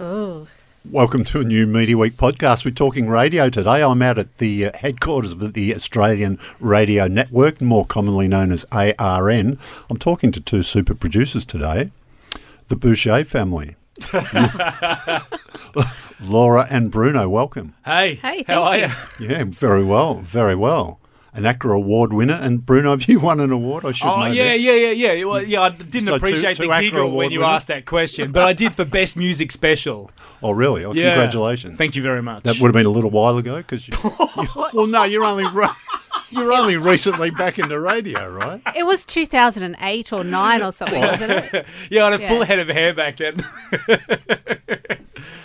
Oh. Welcome to a new Media Week podcast. We're talking radio today. I'm out at the uh, headquarters of the Australian Radio Network, more commonly known as ARN. I'm talking to two super producers today, the Bouchet family. Laura and Bruno, welcome. Hey, Hey, how are thank you? Yeah, very well, very well. An ACRA award winner, and Bruno, have you won an award? I should Oh know yeah, this. yeah, yeah, yeah. Well, yeah, I didn't So appreciate two the ACRA giggle award when you winners? asked that question, but I did for best music special. Oh, really? Oh, Yeah. congratulations. Thank you very much. That would have been a little while ago because you, you- well, no, you're only re- you're only recently back into radio, right? It was 2008 or 9 or something, wasn't it? yeah, I had a full head of hair back then.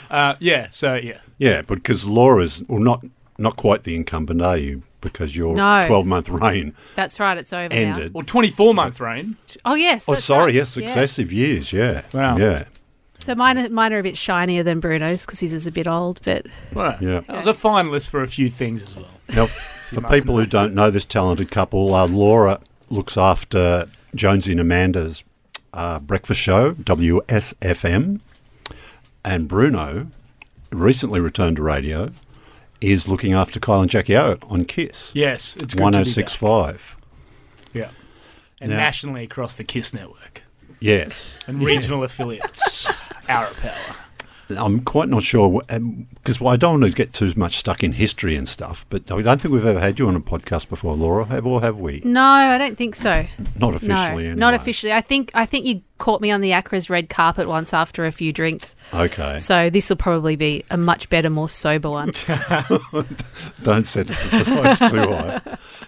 uh, yeah, so yeah. Yeah, because Laura's well, not not quite the incumbent, are you? Because your No. 12 month reign That's right, it's over ended. Well, 24 month reign. Oh, yes. Oh, that's sorry, right. yes, Yeah. successive years, yeah. Wow. Yeah, So mine, are- mine are a bit shinier than Bruno's because his is a bit old, but Right. Yeah. I was a finalist for a few things as well. Now, for must people who don't know this talented couple, uh, Laura looks after Jonesy and Amanda's uh, breakfast show, WSFM, and Bruno, recently returned to radio, is looking after Kyle and Jackie O on KIIS. Yes, it's good to be back. 1065. Yeah. And Now- nationally across the KIIS network Yes. and regional affiliates. Arrow I'm quite not sure because um, I don't want to get too much stuck in history and stuff. But I don't think we've ever had you on a podcast before, Laura. Have or have we? no, I don't think so. Not officially. no, anyway. not officially. I think I think you caught me on the ACRA's red carpet once after a few drinks. Okay. So this will probably be a much better, more sober one. Don't set the sights too high.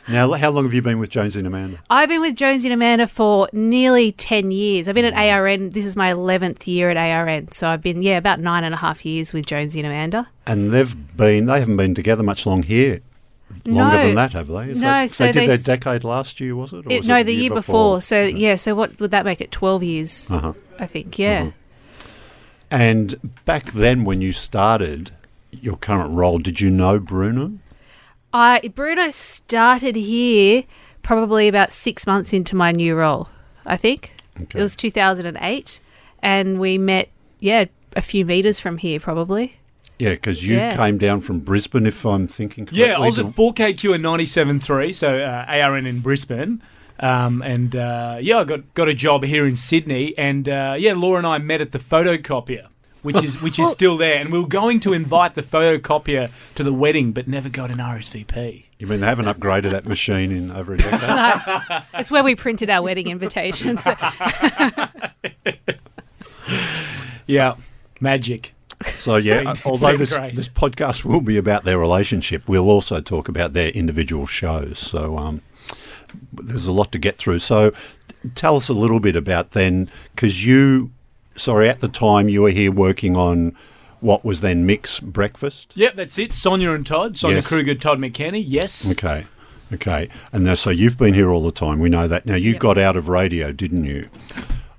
Now, how long have you been with Jonesy and Amanda? I've been with Jonesy and Amanda for nearly 10 years. I've been at ARN. This is my 11th year at ARN. So I've been, yeah, about nine and a half years with Jonesy and Amanda. And they've been. They haven't been together much long here. Longer No. than that, have they? Is No, that- so they did they their decade last year, was it? Or It- was no, it the year before. So, yeah, so what would that make it? 12 years, Uh-huh. I think. Yeah. And back then, when you started your current role, did you know Bruno? I Bruno started here probably about six months into my new role, I think. Okay. It was 2008. And we met, yeah, a few metres from here, probably. Yeah, because you Yeah. came down from Brisbane, if I'm thinking correctly. Yeah, I was at 4KQ and 97.3, so uh, ARN in Brisbane. Um, and uh, yeah, I got, got a job here in Sydney. And uh, yeah, Laura and I met at the photocopier, which is which is still there. And we were going to invite the photocopier to the wedding, but never got an RSVP. You mean they haven't upgraded that machine in over a decade? That's where we printed our wedding invitations. Yeah, magic. So yeah, although this, this podcast will be about their relationship, we'll also talk about their individual shows. So um, there's a lot to get through. So tell us a little bit about then, because you, sorry, at the time you were here working on what was then Mix Breakfast. Yep, that's it. Sonia and Todd. Sonia Yes. Kruger, Todd McKenny. Yes. Okay, okay, and now, so you've been here all the time. We know that. Now you Yep. got out of radio, didn't you?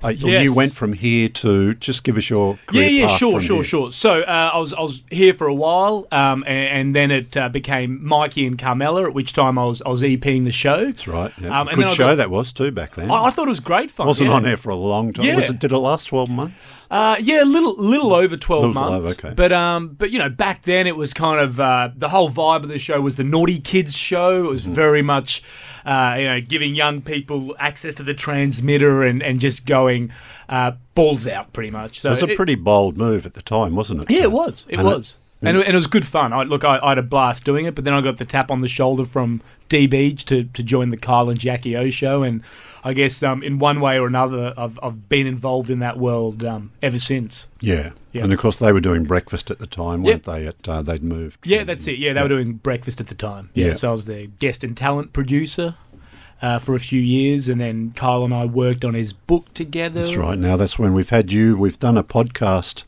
Uh, you- Yes. You went from here to just give us your Yeah, yeah, sure, sure, here. sure. So uh, I was I was here for a while, um, and, and then it uh, became Mikey and Carmela. At which time I was I was EPing the show. That's right. Yeah. Um, Good then show got- that was too back then. I, I thought it was great fun. Wasn't yeah. on air for a long time. Yeah. Was it, did it last 12 months? Uh, yeah, a little little over twelve Little over, months. okay. But um, but you know, back then it was kind of uh, the whole vibe of the show was the naughty kids show. It was Mm-hmm. very much. Uh, you know, giving young people access to the transmitter and, and just going uh, balls out, pretty much. So it was a it- pretty bold move at the time, wasn't it? Yeah, it was. It And was. and, it, and it was good fun. I, look, I, I had a blast doing it, but then I got the tap on the shoulder from D Beach to, to join the Kyle and Jackie O show. And I guess um, in one way or another, I've, I've been involved in that world um, ever since. Yeah. Yeah. And of course, they were doing breakfast at the time, weren't they? At, uh, they'd moved. Yeah, that's it. Yeah, they were doing breakfast at the time. Yeah, Yeah. so I was their guest and talent producer uh, for a few years, and then Kyle and I worked on his book together. That's right. Now, that's when we've had you. We've done a podcast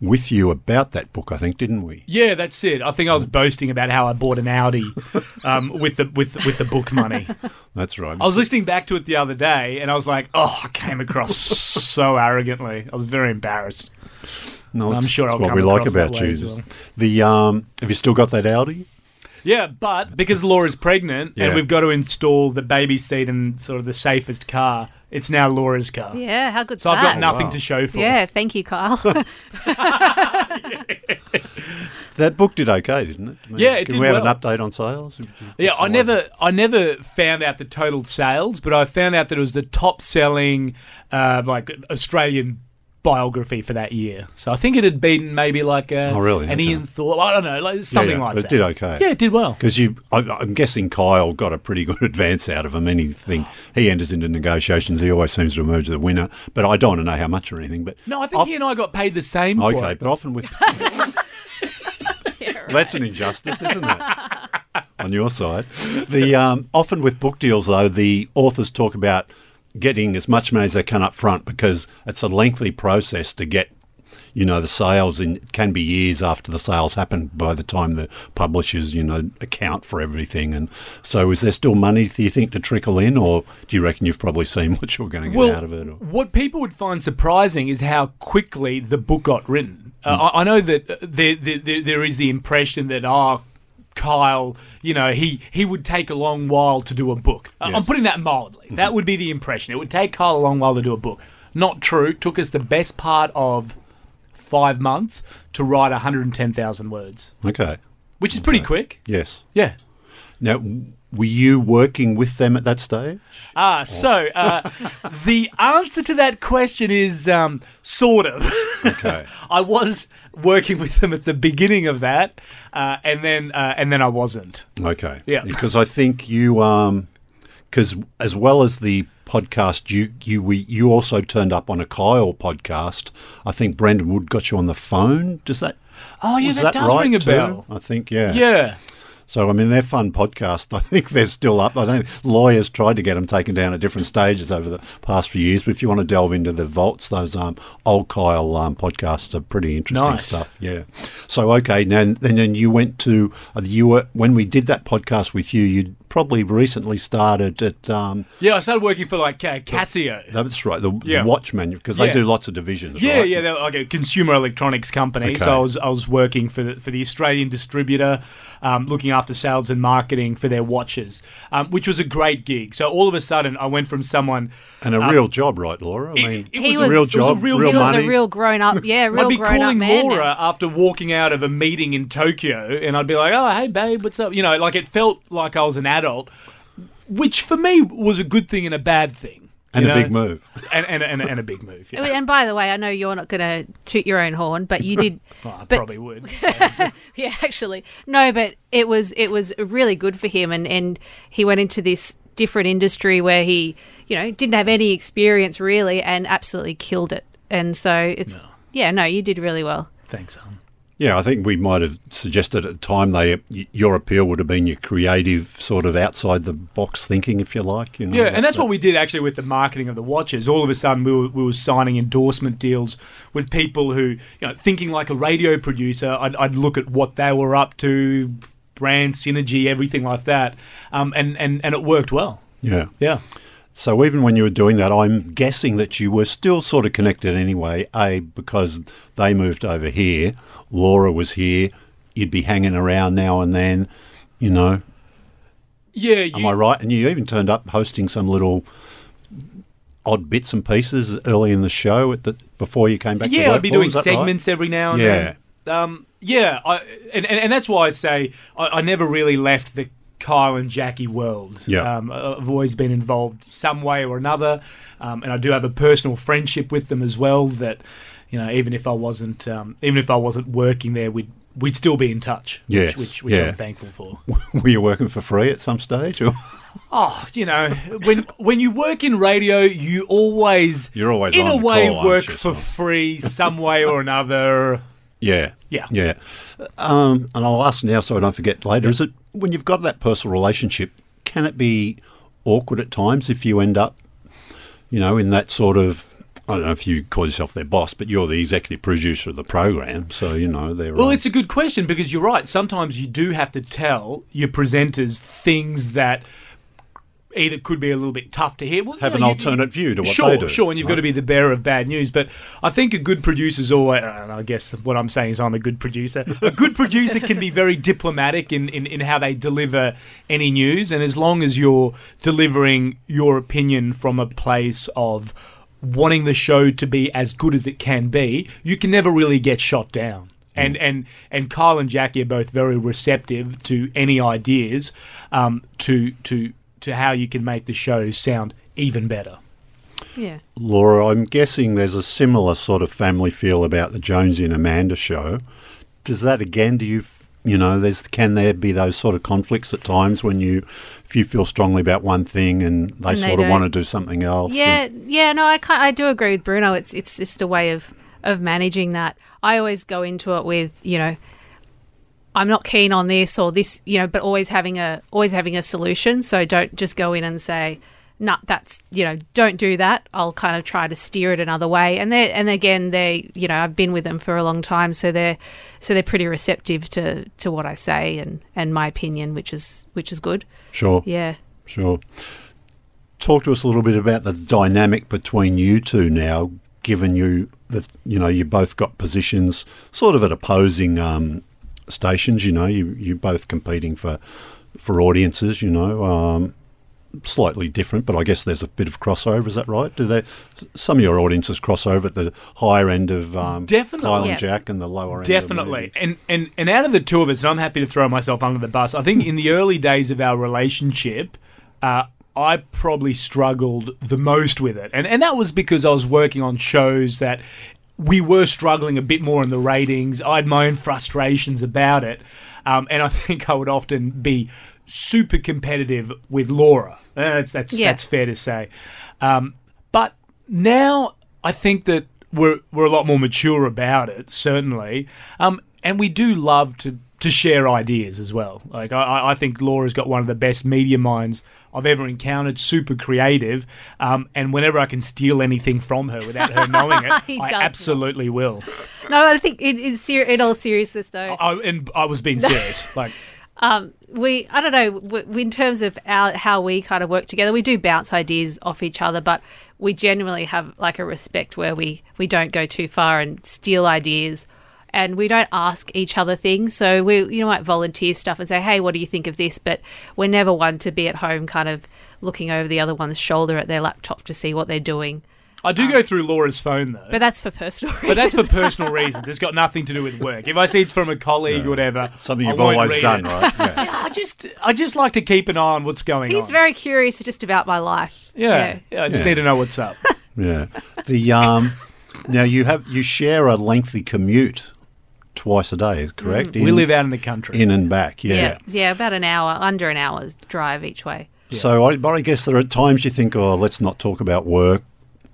with you about that book, I think, didn't we? Yeah, that's it. I think I was boasting about how I bought an Audi um, with the with with the book money. That's right. I was listening back to it the other day, and I was like, "Oh, I came across so arrogantly. I was very embarrassed." no, I'm sure it's I'll what come we like about you. well. The um, have you still got that Audi? Yeah, but because Laura's pregnant Yeah. and we've got to install the baby seat in sort of the safest car, it's now Laura's car. Yeah, how good's So I've that? got nothing wow. to show for. it. Yeah, thank you, Kyle. That book did okay, didn't it? I mean, Yeah, it Can did we have well. an update on sales? Yeah, I never, I never found out the total sales, but I found out that it was the top-selling, uh, like Australian biography for that year. So I think it had been maybe like a, Oh, really? an Okay. Ian Thorpe. I don't know, like something yeah, like but that. It did okay. Yeah, it did well. Because you, I, I'm guessing Kyle got a pretty good advance out of him. Anything he enters into negotiations, he always seems to emerge the winner. But I don't want to know how much or anything. But No, I think Of- he and I got paid the same. okay, it. but often with Well, that's an injustice, isn't it? On your side, the um, often with book deals though, the authors talk about getting as much money as they can up front because it's a lengthy process to get. You know the sales, and it can be years after the sales happen by the time the publishers, you know, account for everything. And so, is there still money, do you think, to trickle in, or do you reckon you've probably seen what you're going to get well, out of it? Or? what people would find surprising is how quickly the book got written. Uh, I, I know that uh, there, there, there, there is the impression that, oh, Kyle, you know, he, he would take a long while to do a book. Uh, I'm putting that mildly. That would be the impression. It would take Kyle a long while to do a book. Not true. Took us the best part of five months to write 110,000 words, Okay, which is pretty quick. yes. Yeah. Now, were you working with them at that stage? Ah, so uh, the answer to that question is um, sort of. Okay. I was working with them at the beginning of that, uh, and then uh, and then I wasn't. Okay. Yeah. Because I think you, um, because as well as the podcast, you you we you also turned up on a Kyle podcast. I think Brandon Wood got you on the phone. Does that? Oh yeah, was that, does right ring a too? bell. I think yeah. Yeah. So I mean, they're fun podcasts. I think they're still up. I don't. Lawyers tried to get them taken down at different stages over the past few years. But if you want to delve into the vaults, those um, old Kyle um, podcasts are pretty interesting Nice. stuff. Yeah. So okay, now and then you went to uh, you were when we did that podcast with you. You'd probably recently started at um, Yeah, I started working for like uh, Casio. that's right, the Yeah. watch because they do lots of divisions. Yeah, right? yeah, they're like a consumer electronics company. Okay. So I was I was working for the for the Australian distributor, um, looking after sales and marketing for their watches, um, which was a great gig. So all of a sudden, I went from someone And a real job, right, Laura? I mean, Um, it He was, was- a real it was a job, real real he was a real grown up, yeah, real grown up. I'd be grown up calling man. Laura now. after walking out of a meeting in Tokyo, and I'd be like, "Oh, hey, babe, what's up?" You know, like it felt like I was an adult, which for me was a good thing and a bad thing, and you a know? big move. and and, and, and a big move. Yeah. And by the way, I know you're not going to toot your own horn, but you did. Well, I but- probably would. yeah, actually, no, but it was it was really good for him, and and he went into this different industry where he, you know, didn't have any experience really, and absolutely killed it. And so it's No. yeah, no, you did really well. Thanks, hon. Yeah, I think we might have suggested at the time they your appeal would have been your creative sort of outside the box thinking, if you like. You know, Yeah, and that's what we did actually with the marketing of the watches. All of a sudden, we were, we were signing endorsement deals with people who, you know, thinking like a radio producer, I'd, I'd look at what they were up to, brand synergy, everything like that, um, and, and, and it worked well. Yeah. Yeah. So even when you were doing that, I'm guessing that you were still sort of connected anyway. A because they moved over here, Laura was here. You'd be hanging around now and then, you know. Yeah, you, Am I right? And you even turned up hosting some little odd bits and pieces early in the show at the before you came back. to yeah, I'd be doing that right? segments every now and Yeah. then. Um, yeah, I, and, and, and that's why I say I, I never really left the Kyle and Jackie world. Yeah. Um, I- I've always been involved some way or another, um, and I do have a personal friendship with them as well. That you know, even if I wasn't, um, even if I wasn't working there, we'd we'd still be in touch. Yes, which, which, which yeah. I'm thankful for. Were you working for free at some stage? Or? Oh, you know, when when you work in radio, you always You're always in a way call, work for free some way or another. Yeah. Yeah. Yeah. Um, and I'll ask now so I don't forget later. Is it when you've got that personal relationship, can it be awkward at times if you end up, you know, in that sort of I don't know if you call yourself their boss, but you're the executive producer of the program, so you know they're Well, um, it's a good question because you're right. Sometimes you do have to tell your presenters things that either could be a little bit tough to hear. Well, you Have know, an you- alternate view to what sure, they do. Sure, sure, and you've got to be the bearer of bad news. But I think a good producer's always, and I guess what I'm saying is I'm a good producer. A good producer can be very diplomatic in, in, in how they deliver any news. And as long as you're delivering your opinion from a place of wanting the show to be as good as it can be, you can never really get shot down. And, and and Kyle and Jackie are both very receptive to any ideas um, to to to how you can make the show sound even better. Yeah. Laura, I'm guessing there's a similar sort of family feel about the Jonesy and Amanda show. Does that again? Do you, you know, there's can there be those sort of conflicts at times when you, if you feel strongly about one thing and they And they sort of want to don't. something else? Yeah, yeah, no, I can't, I do agree with Bruno. It's it's just a way of of managing that. I always go into it with, you know, I'm not keen on this or this, you know, but always having a always having a solution. So don't just go in and say, "Nah, that's you know, don't do that." I'll kind of try to steer it another way. And they and again, they, you know, I've been with them for a long time, so they're so they're pretty receptive to to what I say and and my opinion, which is which is good. Sure, Yeah. sure. Talk to us a little bit about the dynamic between you two now, given you that you know you both got positions sort of at opposing um, stations. You know, you you're both competing for for audiences. You know, um, slightly different, but I guess there's a bit of crossover. Is that right? Do they some of your audiences cross over at the higher end of um, Definitely. Kyle and Yeah. Jack and the lower end? Definitely. maybe- And, and and out of the two of us, and I'm happy to throw myself under the bus, I think in the early days of our relationship, uh, I probably struggled the most with it. And, and that was because I was working on shows that we were struggling a bit more in the ratings. I had my own frustrations about it. Um, and I think I would often be super competitive with Laura. That's, that's, Yeah. that's fair to say. Um, but now I think that we're we're a lot more mature about it, certainly, um, and we do love to to share ideas as well. Like I, I think Laura's got one of the best media minds I've ever encountered. Super creative, um, and whenever I can steal anything from her without her knowing it, I absolutely will. No, I think it is ser- in all seriousness though. I, and I was being serious. Like um, we I don't know w- in terms of our, how we kind of work together. We do bounce ideas off each other, but we generally have like a respect where we we don't go too far and steal ideas. And we don't ask each other things, so we you know might volunteer stuff and say, "Hey, what do you think of this?" But we're never one to be at home, kind of looking over the other one's shoulder at their laptop to see what they're doing. I do go through Laura's phone though. But that's for personal reasons. But that's for personal reasons. It's got nothing to do with work. If I see it's from a colleague or whatever, Something you've won't always read done, it. right? Yeah. I just, I just like to keep an eye on what's going He's on. He's very curious just about my life. yeah, yeah, I just Yeah. need to know what's up. Yeah. The um, now you have you share a lengthy commute twice a day, is correct? we In- live out in the country. in and back. Yeah. yeah, yeah, about an hour, under an hour's drive each way. So I, but I guess there are times you think, oh, let's not talk about work,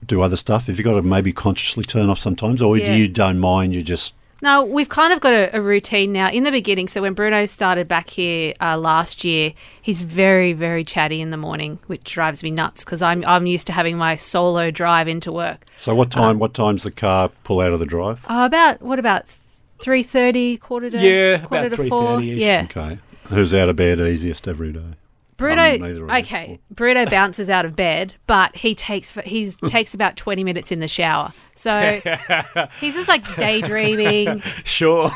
do other stuff. Have you got to maybe consciously turn off sometimes, or Yeah. do you don't mind? You just No, we've kind of got a, a routine now. In the beginning, so when Bruno started back here uh, last year, he's very, very chatty in the morning, which drives me nuts because I'm I'm used to having my solo drive into work. so. What time? what time's the car pull out of the drive? Uh, about what about three thirty, quarter to Yeah, quarter about to four? 3:30. Yeah, Okay. Who's out of bed easiest every day? Bruno. Um, neither of us. okay, Bruno bounces out of bed, but he takes he takes about twenty minutes in the shower. So he's just like daydreaming. Sure.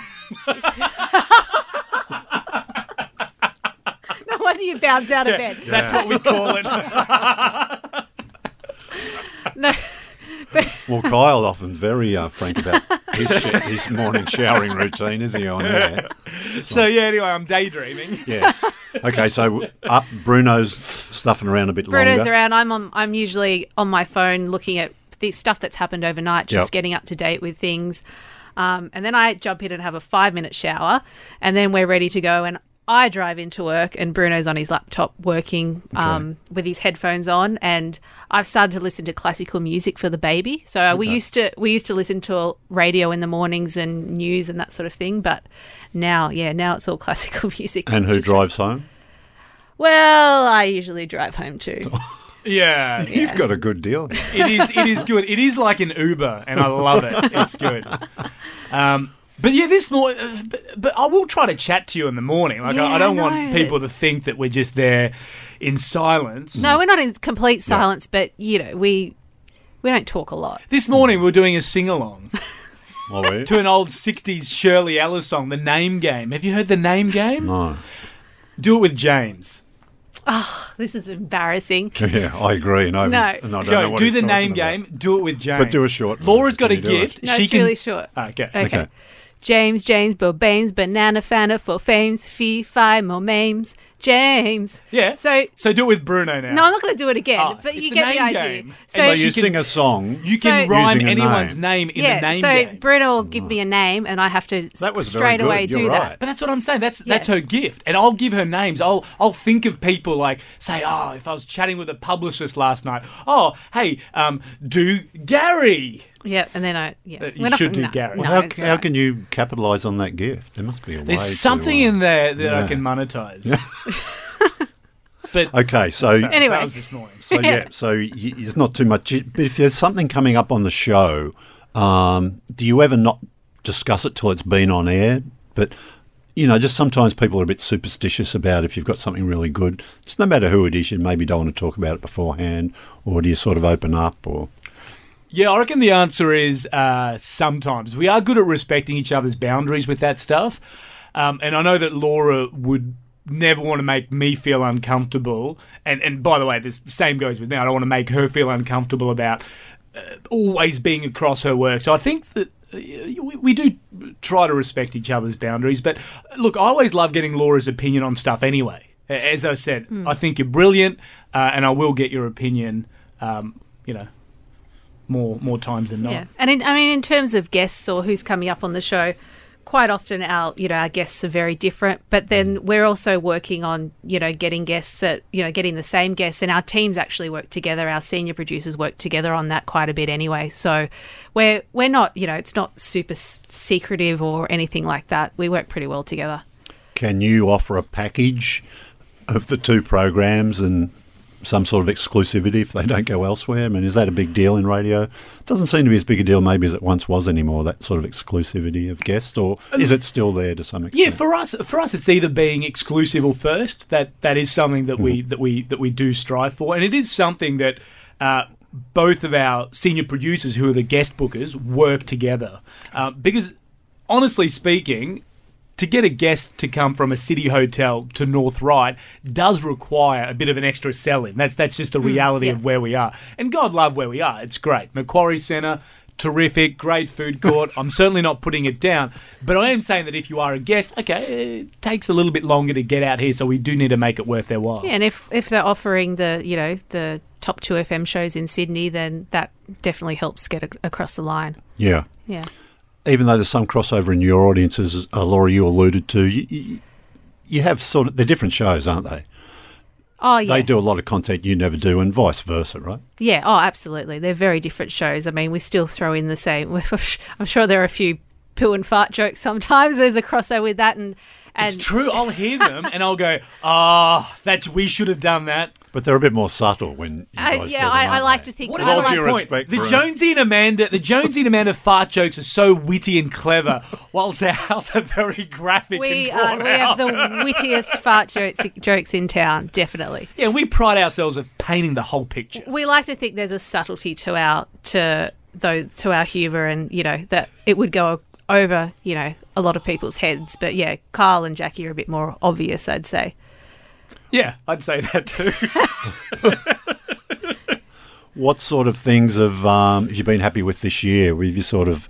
No wonder you bounce out of bed. That's what we call it. No. Well, Kyle often very uh, frank about his, sh- his morning showering routine, is he on air? so yeah. Anyway, I'm daydreaming. Yes. Okay, so up Bruno's stuffing around a bit Bruno's longer. around. I'm on. I'm usually on my phone looking at the stuff that's happened overnight, just Yep. getting up to date with things. Um, and then I jump in and have a five minute shower, and then we're ready to go. And I drive into work, and Bruno's on his laptop working um, with his headphones on. And I've started to listen to classical music for the baby. So uh, we used to we used to listen to radio in the mornings and news and that sort of thing. But now, yeah, now it's all classical music. And who Just- drives home? Well, I usually drive home too. Yeah. You've got a good deal. It is. It is good. It is like an Uber, and I love it. It's good. Um, but yeah, this more. Uh, but, but I will try to chat to you in the morning. Like I, Yeah, I don't I want know, people to think that we're just there, in silence. No, we're not in complete silence, but you know, we we don't talk a lot. This morning we are doing a sing along to an old 60s Shirley Ellis song, The Name Game. Have you heard The Name Game? No. Do it with James. Oh, this is embarrassing. Yeah, I agree. No, No. and I don't know Go, what do the name about. game, do it with James. But do a short Laura's got a version. Can you do it? gift. No, she it's can. really short. Ah, okay. Okay. Okay. James, James, Bobanes, Banana Fana for fames, fee, fi, mo mames. James. Yeah. So, So do it with Bruno now. no, I'm not going to do it again, Oh, but you get the name idea. game. So, So she you can- sing a song. You can So- rhyme anyone's name. name in yeah, the name so game. So Bruno will give me a name, and I have to That was straight away You're do right. that. But that's what I'm saying. That's that's Yeah. her gift, and I'll give her names. I'll I'll think of people like say, oh, if I was chatting with a publicist last night, oh, hey, um, do Gary. Yeah, and then I yeah. You We're should gonna- do Gary. No, Well, how, how alright. can you capitalise on that gift? There must be a way. There's to, something uh, in there that I can monetize. but Okay, so Sorry, Anyway. that was this morning. so yeah, so y- it's not too much. But if there's something coming up on the show, um, do you ever not discuss it till it's been on air? But you know, just sometimes people are a bit superstitious about if you've got something really good. Just no matter who it is, you maybe don't want to talk about it beforehand, or do you sort of open up? Or Yeah, I reckon the answer is uh, sometimes. We are good at respecting each other's boundaries with that stuff. Um, and I know that Laura would never want to make me feel uncomfortable. And, and by the way, the same goes with me. I don't want to make her feel uncomfortable about uh, always being across her work. So I think that uh, we, we do try to respect each other's boundaries. But look, I always love getting Laura's opinion on stuff anyway. As I said, I think you're brilliant, uh, and I will get your opinion. Um, you know, more more times than not. Yeah, and in, I mean, in terms of guests or who's coming up on the show, quite often our you know our guests are very different. But then mm. we're also working on you know getting guests that you know getting the same guests, and our teams actually work together. Our senior producers work together on that quite a bit anyway. So we're we're not you know it's not super s- secretive or anything like that. We work pretty well together. can you offer a package of the two programs and some sort of exclusivity if they don't go elsewhere? I mean, is that a big deal in radio? It doesn't seem to be as big a deal maybe as it once was anymore, that sort of exclusivity of guests, or is it still there to some extent? Yeah, for us, for us, it's either being exclusive or first. That that is something that we that we that we do strive for, and it is something that uh, both of our senior producers, who are the guest bookers, work together. Uh, because honestly speaking, to get a guest to come from a city hotel to North Ryde does require a bit of an extra selling. That's that's just the mm, reality yeah. of where we are. And God love where we are. It's great. Macquarie Centre, terrific, great food court. I'm certainly not putting it down, but I am saying that if you are a guest, okay, it takes a little bit longer to get out here, so we do need to make it worth their while. Yeah, and if if they're offering the you know the top two FM shows in Sydney, then that definitely helps get a- across the line. Yeah. Yeah. Even though there's some crossover in your audiences, uh, Laura, you alluded to, you, you, you have sort of, they're different shows, aren't they? Oh yeah. They do a lot of content you never do, and vice versa, right? Yeah, oh, absolutely. They're very different shows. I mean, we still throw in the same. I'm sure there are a few poo and fart jokes sometimes. There's a crossover with that, and and It's true. I'll hear them and I'll go, "Ah, that's we should have done that." But they're a bit more subtle when you I, guys yeah, do them, I, I aren't like they? to think. What I With all like- point? respect The for- Jonesy and Amanda, the Jonesy and Amanda fart jokes are so witty and clever, whilst ours are very graphic we and uh, drawn we have the wittiest fart jokes jokes in town. Definitely. yeah, we pride ourselves of painting the whole picture. We like to think there's a subtlety to our to those to our humour, and you know that it would go over you know a lot of people's heads. But yeah, Kyle and Jackie are a bit more obvious, I'd say. Yeah, I'd say that too. What sort of things have, um, have you been happy with this year? Have you sort of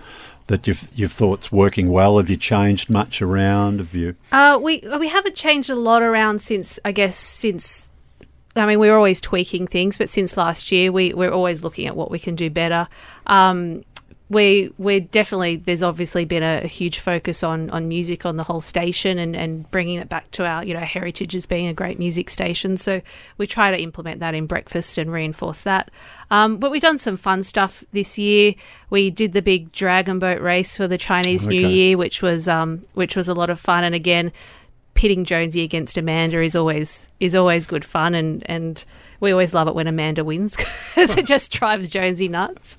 that you've you've thought's working well? Have you changed much around? Have you? Uh, we we haven't changed a lot around since I guess since I mean we're always tweaking things, but since last year we we're always looking at what we can do better. Um, we we're definitely there's obviously been a, a huge focus on on music on the whole station and and bringing it back to our you know heritage as being a great music station. So we try to implement that in breakfast and reinforce that. Um, but we've done some fun stuff this year. We did the big dragon boat race for the Chinese New Year, which was um, which was a lot of fun. And again, pitting Jonesy against Amanda is always is always good fun, and and we always love it when Amanda wins because it just drives Jonesy nuts.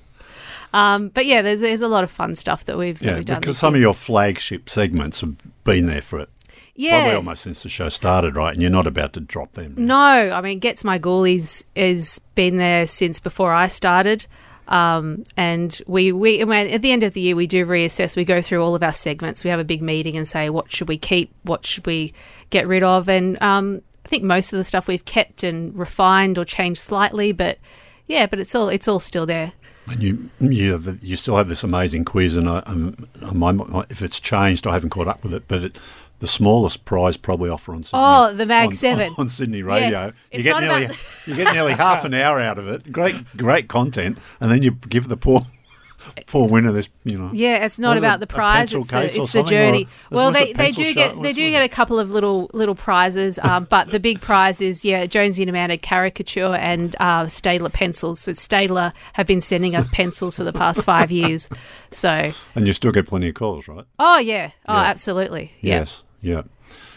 Um, but yeah, there's there's a lot of fun stuff that we've, that Yeah, we've done. because some year. of your flagship segments have been there for it. Yeah. Probably almost since the show started, right? And you're not about to drop them. No, I mean, Gets My Goolies has been there since before I started. Um, and we, we at the end of the year, we do reassess. We go through all of our segments. We have a big meeting and say, what should we keep? What should we get rid of? And um, I think most of the stuff we've kept and refined or changed slightly, but yeah, but it's all it's all still there. And you, you, have you still have this amazing quiz, and I, um, I might, if it's changed, I haven't caught up with it. But it, the smallest prize probably offer on Sydney, Oh, the Mag on, 7. on, on Sydney Radio. Yes. you get nearly you get nearly half an hour out of it. Great, great content, and then you give the poor poor winner this. You know, Yeah, it's not it about the prize; it's the, it's the journey. Well, they, they do get they do get a couple of little little prizes, um, but the big prize is yeah, Jonesy and Amanda caricature and uh, Staedtler pencils. So Staedtler have been sending us pencils for the past five years. So and you still get plenty of calls, right? oh yeah, oh Yeah. absolutely, yeah. Yes, yeah.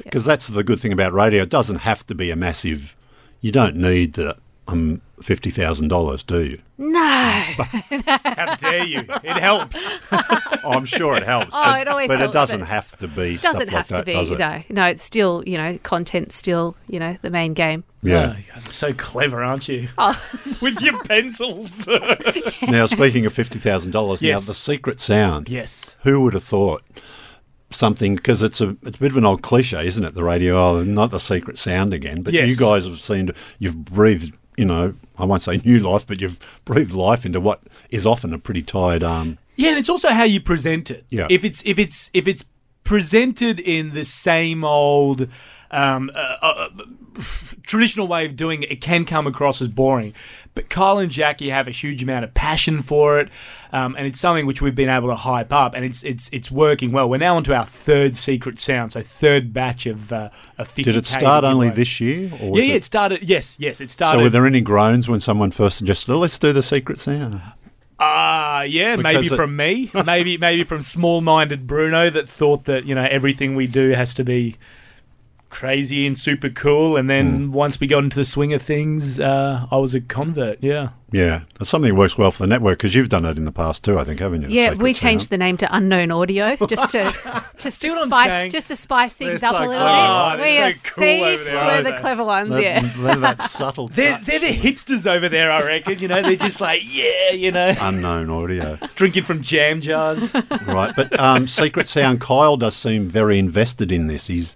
Because that's the good thing about radio. It doesn't have to be a massive. You don't need the um fifty thousand dollars, do you? No, How dare you? It helps. Oh, I'm sure it helps. Oh, but, it always but helps, it doesn't but have to be. it doesn't stuff have like to that, be. does it? No, no, it's still you know content still you know the main game. Yeah. Oh, you guys are so clever, aren't you? Oh. With your pencils. Now, speaking of fifty thousand dollars, Yes. now the secret sound. yes. Who would have thought something? Because it's a it's a bit of an old cliche, isn't it? The radio, oh, not the secret sound again. But Yes. you guys have seemed you've breathed. You know, I won't say new life, but you've breathed life into what is often a pretty tired um, Yeah, and it's also how you present it. Yeah. If it's if it's if it's presented in the same old um, uh, uh, traditional way of doing it, it can come across as boring. But Kyle and Jackie have a huge amount of passion for it, um, and it's something which we've been able to hype up, and it's it's it's working well. We're now onto our third secret sound, so third batch of uh, of 50 Did it start only this year? Or Yeah, yeah, it started. Yes, yes, it started. So were there any groans when someone first suggested, oh, let's do the secret sound? Ah, yeah, maybe it- from me, maybe maybe from small-minded Bruno that thought that you know everything we do has to be crazy and super cool, and then once we got into the swing of things, uh, I was a convert. Yeah, Yeah, that's something that works well for the network because you've done it in the past too, I think, haven't you? Yeah, we changed sound. the name to Unknown Audio just to just to spice just to spice things They're up so a little clever. bit. Oh, we they're so cool see, over there, we're the clever ones. That, yeah. that, that subtle they're they're the hipsters over there, I reckon. You know, they're just like yeah, you know, unknown audio, drinking from jam jars. right? But um, secret sound, Kyle does seem very invested in this. He's,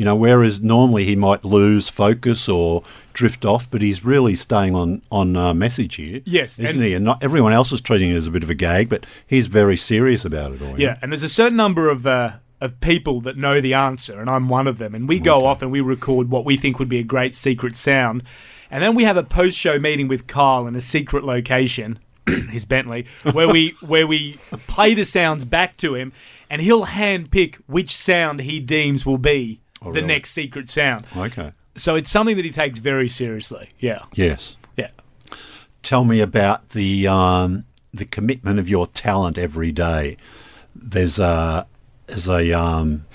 you know, whereas normally he might lose focus or drift off, but he's really staying on on uh, message here. Yes, isn't he? And not everyone else is treating it as a bit of a gag, but he's very serious about it all. Yeah, and there's a certain number of uh, of people that know the answer, and I'm one of them. And we go off and we record what we think would be a great secret sound, and then we have a post show meeting with Kyle in a secret location, his Bentley, where we where we play the sounds back to him, and he'll hand pick which sound he deems will be Oh, the really? next secret sound. Okay. So it's something that he takes very seriously. Yeah, Yes. yeah. Tell me about the um, the commitment of your talent every day. There's a there's a um,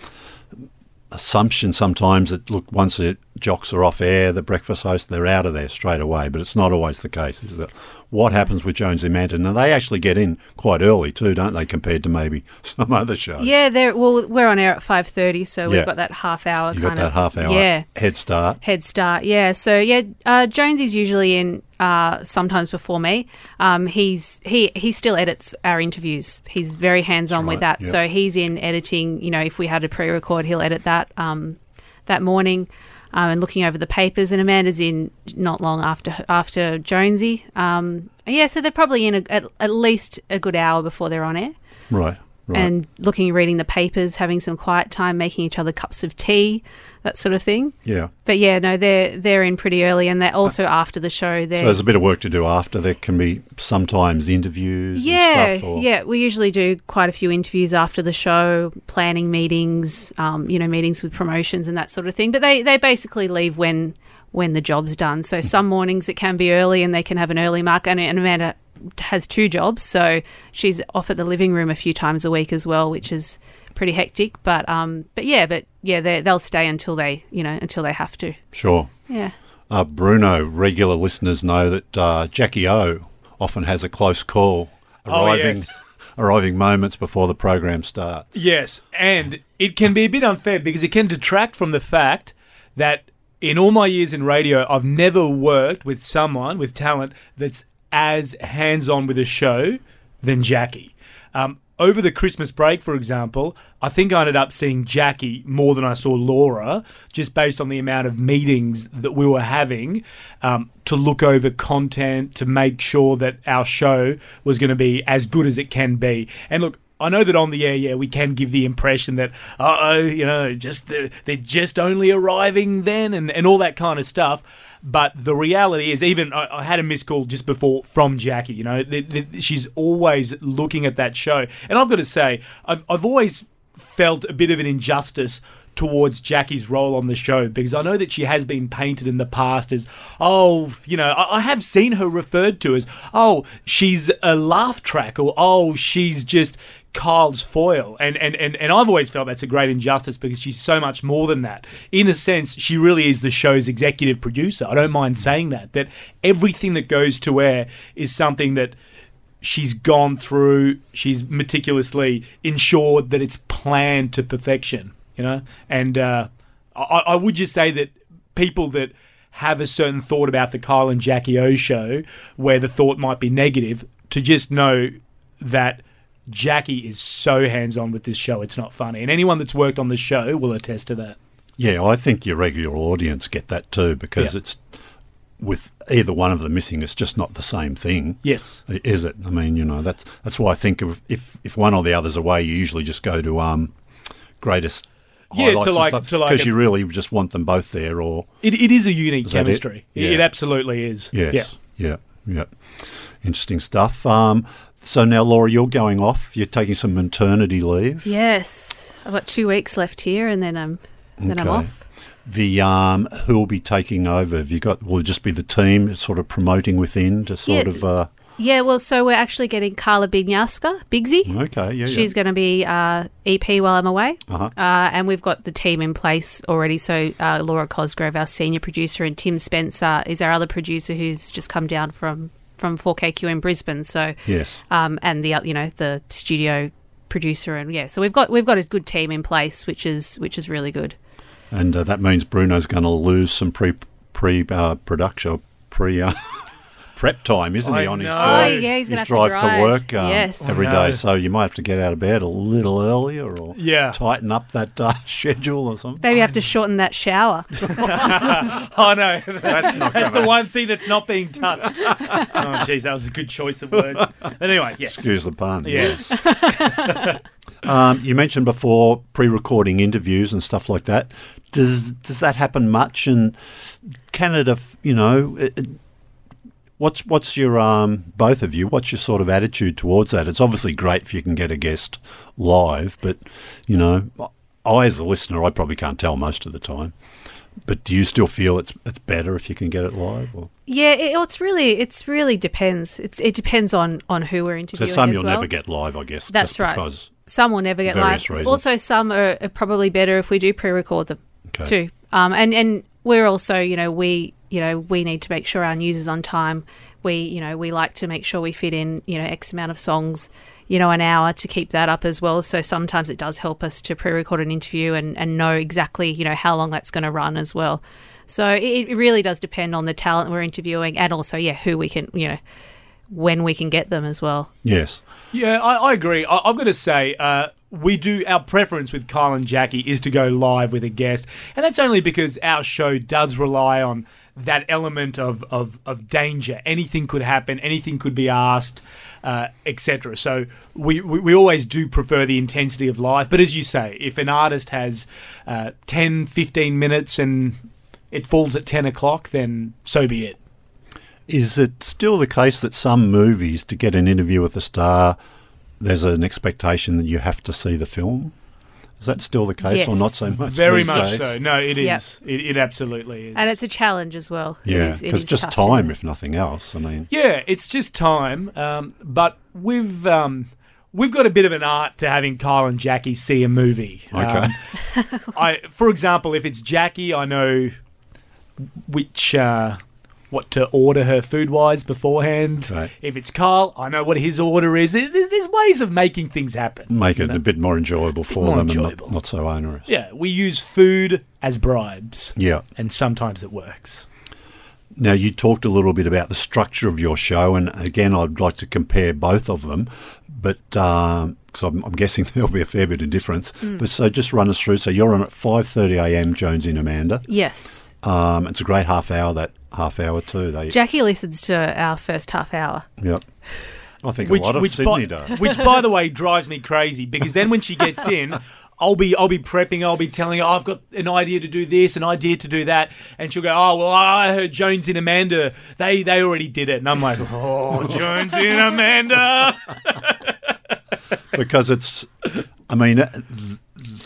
assumption sometimes that look once the jocks are off air, the breakfast host they're out of there straight away, but it's not always the case. Is that what happens with Jones and Amanda? And they actually get in quite early too, don't they, compared to maybe some other shows? Yeah, they're well, we're on air at five thirty, so Yeah. we've got that half hour you kind got that of half hour Yeah, head start. head start. Yeah, so yeah, uh, Jonesy's usually in uh, sometimes before me. Um, he's he he still edits our interviews. He's very hands on with that. yeah. So he's in editing. You know, if we had a pre-record, he'll edit that um, that morning. Um, and looking over the papers, and Amanda's in not long after after Jonesy. Um, yeah, so they're probably in a, at, at least a good hour before they're on air Right. Right. and looking, reading the papers, having some quiet time, making each other cups of tea, that sort of thing. yeah. But yeah, no, they're they're in pretty early, and they're also after the show. So there's a bit of work to do after. There can be sometimes interviews. yeah, and stuff, or, yeah. We usually do quite a few interviews after the show, planning meetings, um, you know, meetings with promotions and that sort of thing. But they they basically leave when when the job's done. So some mornings it can be early, and they can have an early mark. And, and Amanda has two jobs, so she's off at the living room a few times a week as well, which is pretty hectic. But um, but yeah, but yeah, they they'll stay until they you know until they have to. Sure. Yeah. Uh, Bruno, regular listeners know that uh, Jackie O often has a close call Oh, arriving yes. arriving moments before the program starts. Yes, and it can be a bit unfair because it can detract from the fact that in all my years in radio, I've never worked with someone with talent that's as hands on with a show than Jackie. Um, over the Christmas break, for example, I think I ended up seeing Jackie more than I saw Laura, just based on the amount of meetings that we were having um, to look over content, to make sure that our show was going to be as good as it can be. And look, I know that on the air, yeah, we can give the impression that, uh oh, you know, just they're, they're just only arriving then and, and all that kind of stuff. But the reality is, even I, I had a missed call just before from Jackie. You know, th- th- she's always looking at that show, and I've got to say, I've I've always felt a bit of an injustice towards Jackie's role on the show because I know that she has been painted in the past as, oh, you know, I, I have seen her referred to as, oh, she's a laugh track or oh, she's just Kyle's foil. And, and, and, and I've always felt that's a great injustice because she's so much more than that. In a sense, she really is the show's executive producer. I don't mind saying that, that everything that goes to air is something that she's gone through, she's meticulously ensured that it's planned to perfection, you know? And uh, I, I would just say that people that have a certain thought about the Kyle and Jackie O show, where the thought might be negative, to just know that Jackie is so hands on with this show, it's not funny. And anyone that's worked on the show will attest to that. Yeah, I think your regular audience get that too because Yeah. it's with either one of them missing, it's just not the same thing. Yes. Is it? I mean, you know, that's that's why I think of if if one or the other's away, you usually just go to um greatest Yeah, to like- stuff, to like because you really just want them both there or It, it is a unique Is chemistry. It, Yeah. it absolutely is. yes. Yeah. Yeah. Yeah. Interesting stuff. Um so now Laura, you're going off. You're taking some maternity leave. Yes, I've got two weeks left here, and then I'm then I'm off. The um who will be taking over? Have you got will it just be the team sort of promoting within to sort Yeah. of uh Yeah, well, so we're actually getting Carla Bignaska, Bigsy. okay, yeah, She's going to be uh, EP while I'm away. Uh-huh. Uh, and we've got the team in place already. So uh, Laura Cosgrove, our senior producer, and Tim Spencer is our other producer who's just come down from, from 4KQ in Brisbane. So. Yes. um, and the you know the studio producer and yeah, so we've got we've got a good team in place, which is which is really good. And uh, that means Bruno's going to lose some pre pre uh, production, pre uh, prep time, isn't he? I On his know. drive, Oh, yeah, he's gonna his have to drive drive. work um, Yes. every I day. So you might have to get out of bed a little earlier, or Yeah. tighten up that uh, schedule or something. Maybe you have to shorten that shower. Oh, no. That's not That's going the one thing that's not being touched. oh, jeez, that was a good choice of words. But anyway, yes. Excuse the pun. Yes. Um, you mentioned before pre-recording interviews and stuff like that. Does does that happen much? And Canada, f- you know, it, it- what's what's your um, both of you? What's your sort of attitude towards that? It's obviously great if you can get a guest live, but you know, I as a listener, I probably can't tell most of the time. But do you still feel it's it's better if you can get it live? Or? Yeah, it, it's really it's really depends. It's it depends on on who we're interviewing. So some you'll well. never get live, I guess. That's just right. Because Some will never get live. reasons. Also, some are, are probably better if we do pre-record them Okay. too. Um, and and we're also, you know, we you know we need to make sure our news is on time. We you know we like to make sure we fit in you know x amount of songs, you know, an hour to keep that up as well. So sometimes it does help us to pre-record an interview and and know exactly you know how long that's going to run as well. So it, it really does depend on the talent we're interviewing and also yeah who we can you know when we can get them as well. yes, Yeah, I, I agree. I, I've got to say, uh, we do our preference with Kyle and Jackie is to go live with a guest, and that's only because our show does rely on that element of of, of danger. Anything could happen. Anything could be asked. Uh, etc. So we, we, we always do prefer the intensity of live. But as you say, if an artist has uh, 10, 15 minutes and it falls at 10 o'clock, then so be it. Is it still the case that some movies, to get an interview with a star, there's an expectation that you have to see the film? Is that still the case, or not so much? Very these much days? so. No, it is. Yep. It, it absolutely is. And it's a challenge as well. Yeah, is- it because just tough time, if nothing else. I mean, Yeah, it's just time. Um, but we've um, we've got a bit of an art to having Kyle and Jackie see a movie. Okay. Um, I, for example, if it's Jackie, I know which uh, what to order her food wise beforehand. Right. If it's Kyle, I know what his order is. There's, there's ways of making things happen. Make it know? a bit more enjoyable for more them enjoyable. and not, not so onerous. Yeah, we use food as bribes, Yeah. and sometimes it works. Now, you talked a little bit about the structure of your show, and again, I'd like to compare both of them, but um, because I'm, I'm guessing there'll be a fair bit of difference. But so just run us through. So you're on at 5:30 a.m. Jones in Amanda. Yes. Um, it's a great half hour. That half hour too. They, Jackie listens to our first half hour. yep. I think Which, a lot of which, Sydney by, does. which, by the way, drives me crazy because then when she gets in, I'll be I'll be prepping. I'll be telling her oh, I've got an idea to do this, an idea to do that, and she'll go, "Oh well, I heard Jones and Amanda they they already did it," and I'm like, "Oh, Jones and Amanda." because it's, I mean, uh, th-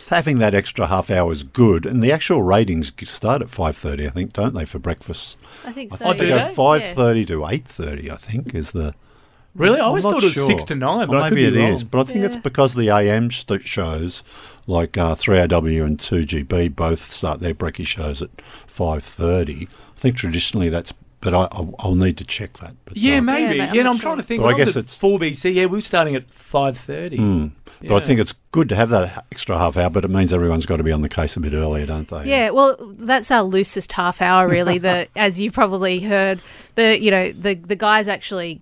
having that extra half hour is good, and the actual ratings start at five thirty, I think, don't they, for breakfast? I think I so. Oh, think do they they? go five thirty to eight thirty. I think is the. Really, I always thought it was sure. six to nine, but Or I could maybe be it wrong. is. But I think it's Yeah. because the AM st- shows, like uh, 3AW and 2GB, both start their brekkie shows at five thirty. I think traditionally that's, but I, I'll, I'll need to check that. But, Yeah, uh, maybe. Yeah, Yeah, mate, I'm and I'm sure. trying to think. But I guess it's- four BC. Yeah, we were starting at five thirty. But I think it's good to have that extra half hour. But it means everyone's got to be on the case a bit earlier, don't they? Yeah, well, that's our loosest half hour, really. the as you probably heard, the you know the the guys actually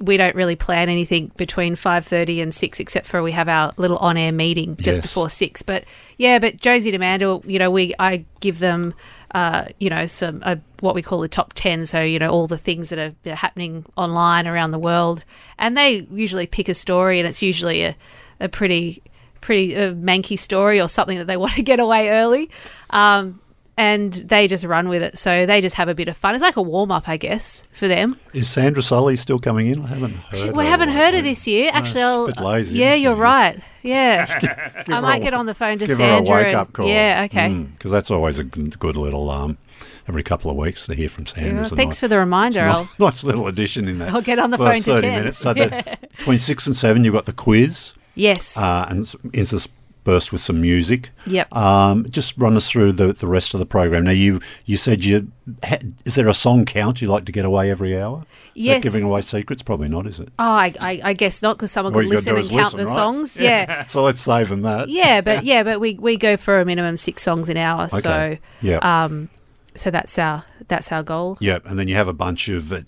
we don't really plan anything between five thirty and six, except for we have our little on air meeting just Yes. before six. But yeah, but Jonesy and Amanda, you know, we I give them. Uh, you know, some uh, what we call the top ten. So you know all the things that are, that are happening online around the world, and they usually pick a story, and it's usually a, a pretty pretty uh, manky story or something that they want to get away early. Um, and they just run with it. So they just have a bit of fun. It's like a warm up, I guess, for them. Is Sandra Sully still coming in? I haven't heard. we her haven't heard her this year. Actually, I'll, bit lazy, yeah, you're she? right. Yeah, I might a- get on the phone to Give Sandra. her a wake and- up call. Yeah, okay. Because that's always a good little um, every couple of weeks to hear from Sandra. Yeah, thanks nice- for the reminder. Nice, I'll, nice little addition in that. I'll get on the phone to 30 10. minutes. So that between six and seven, you've got the quiz yes. uh, and s- interspersed with some music. yep. Um, just run us through the, the rest of the program. Now, you you said you is there a song count you like to get away every hour? Is Yes. giving away secrets? Probably not, is it? Oh, I, I, I guess not because someone could listen and count listen, the right? songs. Yeah. So let's save them that. yeah, but yeah, but we, we go for a minimum six songs an hour. Okay. So yeah. um, so that's our that's our goal. Yeah, and then you have a bunch of uh,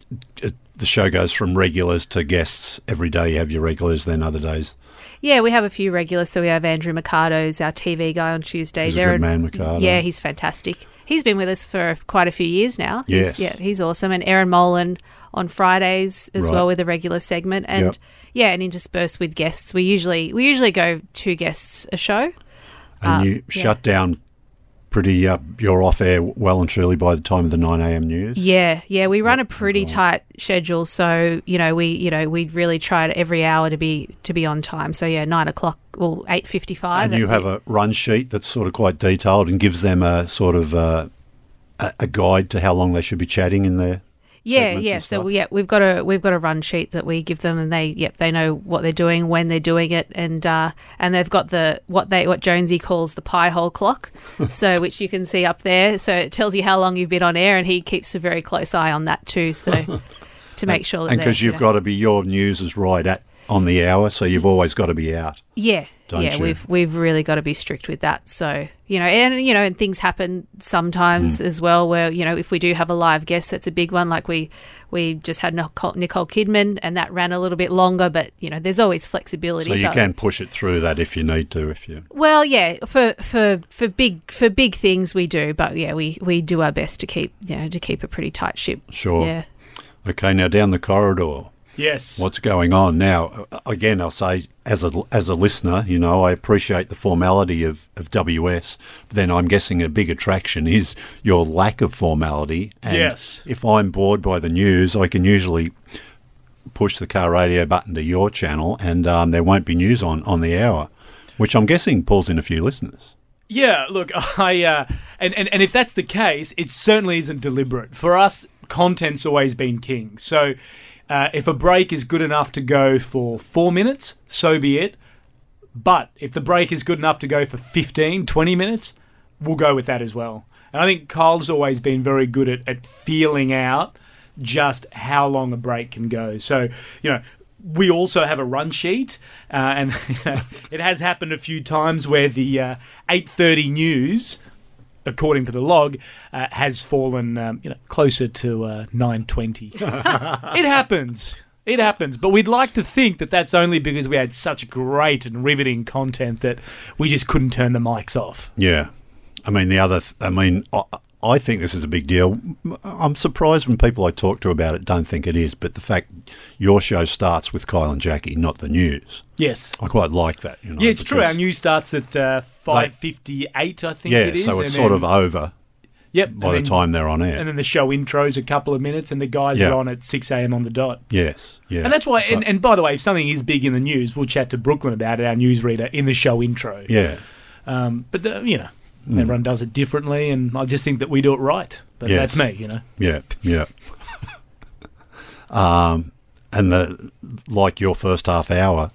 uh, the show goes from regulars to guests. Every day you have your regulars, then other days. Yeah, we have a few regulars. So we have Andrew Mercado's our TV guy on Tuesdays. He's a good man, Mercado. Yeah, he's fantastic. He's been with us for quite a few years now. Yes. He's, yeah, he's awesome. And Erin Molan on Fridays as Right. well with a regular segment. And Yep. yeah, and interspersed with guests. We usually we usually go two guests a show. And Uh, you yeah. shut down pretty. Uh, you're off air well and truly by the time of the nine a.m. news. Yeah, yeah, we run a pretty tight schedule, so you know we you know we really try every hour to be to be on time. So yeah, nine o'clock or eight fifty five. and you have a run sheet that's sort of quite detailed and gives them a sort of uh, a, a guide to how long they should be chatting in there. Yeah yeah. So we, yeah, we've got a we've got a run sheet that we give them, and they yep they know what they're doing when they're doing it, and uh, and they've got the what they what Jonesy calls the pie hole clock, so which you can see up there. So it tells you how long you've been on air, and he keeps a very close eye on that too. So to make sure that and because you you've know- got to be your news is right at on the hour, so you've always got to be out. Yeah, don't yeah, you? we've we've really got to be strict with that. So you know, and you know, and things happen sometimes Hmm. as well. Where you know, if we do have a live guest, that's a big one. Like we we just had Nicole, Nicole Kidman, and that ran a little bit longer. But you know, there's always flexibility. So you but- can push it through that if you need to. If you Well, yeah, for for for big for big things we do, but yeah, we we do our best to keep you know to keep a pretty tight ship. sure. Yeah. Okay, now down the corridor. Yes. What's going on now? Again, I'll say as a as a listener, you know, I appreciate the formality of, of WS. But then I'm guessing a big attraction is your lack of formality. And Yes. If I'm bored by the news, I can usually push the car radio button to your channel, and um, there won't be news on on the hour, which I'm guessing pulls in a few listeners. Yeah, look, I uh, and, and and if that's the case, it certainly isn't deliberate. For us, content's always been king. So, uh, if a break is good enough to go for four minutes, so be it. But if the break is good enough to go for 15, 20 minutes, we'll go with that as well. And I think Kyle's always been very good at, at feeling out just how long a break can go. So, you know, we also have a run sheet, uh, and it has happened a few times where the uh, 8:30 news, according to the log, uh, has fallen, um, you know, closer to uh, 9:20. it happens. It happens, but we'd like to think that that's only because we had such great and riveting content that we just couldn't turn the mics off. Yeah. I mean, the other, th- I mean, I, think this is a big deal. I'm surprised when people I talk to about it don't think it is, but the fact your show starts with Kyle and Jackie, not the news. Yes. I quite like that. You know, Yeah, it's true. Our news starts at uh, 5.58, I think Yeah, it is. so it's sort then- of over Yep. by and the then- time they're on air. And then the show intros a couple of minutes, and the guys Yeah. are on at 6 a.m. on the dot. yes, yeah. And that's why, So- and, and by the way, if something is big in the news, we'll chat to Brooklyn about it, our newsreader, in the show intro. yeah, Um, but, the, you know, everyone does it differently, and I just think that we do it right. But that's me, you know. yeah, yeah. um, and the like your first half hour,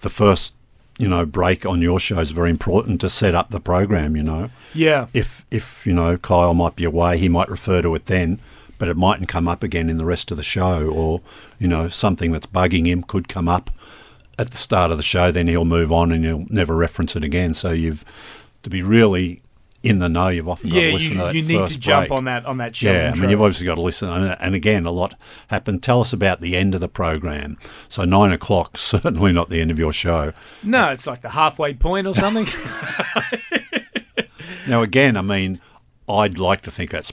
the first you know break on your show is very important to set up the program. You know. Yeah. if if you know Kyle might be away, he might refer to it then, but it mightn't come up again in the rest of the show, or you know something that's bugging him could come up at the start of the show. Then he'll move on and he'll never reference it again. So you've to be really in the know. You've often got Yeah, to listen you, to that you need to jump break. on that on that show. Yeah, I mean, you've obviously got to listen. And, and again, a lot happened. Tell us about the end of the program. So nine o'clock, certainly not the end of your show. no, it's like the halfway point or something. Now, again, I mean, I'd like to think that's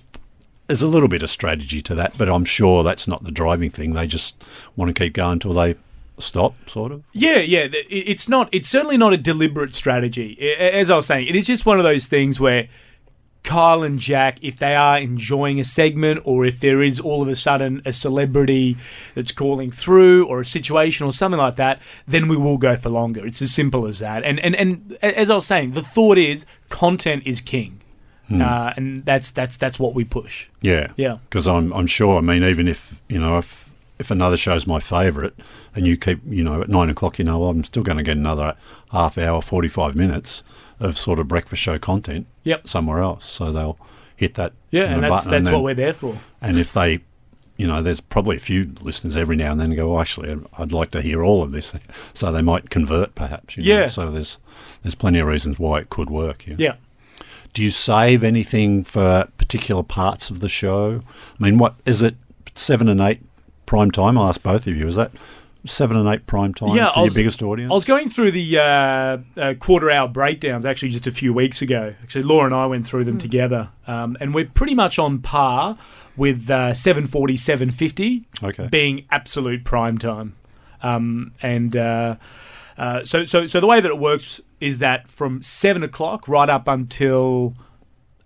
there's a little bit of strategy to that, but I'm sure that's not the driving thing. They just want to keep going until they stop, sort of. Yeah, yeah. It's not. It's certainly not a deliberate strategy. As I was saying, it is just one of those things where Kyle and Jack, if they are enjoying a segment, or if there is all of a sudden a celebrity that's calling through, or a situation, or something like that, then we will go for longer. It's as simple as that. And and and as I was saying, the thought is content is king, uh, and that's that's that's what we push. Yeah, Yeah. Because I'm I'm sure. I mean, even if you know if if another show's my favourite, and you keep you know at nine o'clock, you know I'm still going to get another half hour, forty five minutes of sort of breakfast show content. Yep. Somewhere else, so they'll hit that. Yeah, and that's that's then- what we're there for. And if they, you know, there's probably a few listeners every now and then go, oh, actually, I'd like to hear all of this. So they might convert, perhaps. You know? Yeah. So there's there's plenty of reasons why it could work. Yeah. Yeah. Do you save anything for particular parts of the show? I mean, what is it? Seven and eight prime time. I'll ask both of you. Is that seven and eight prime time Yeah, for I your biggest audience? I was going through the uh, uh, quarter hour breakdowns actually just a few weeks ago. Actually, Laura and I went through them together, um, and we're pretty much on par with uh, 740, 750 Okay. being absolute prime time. Um, and uh, uh, so, so, so the way that it works is that from seven o'clock right up until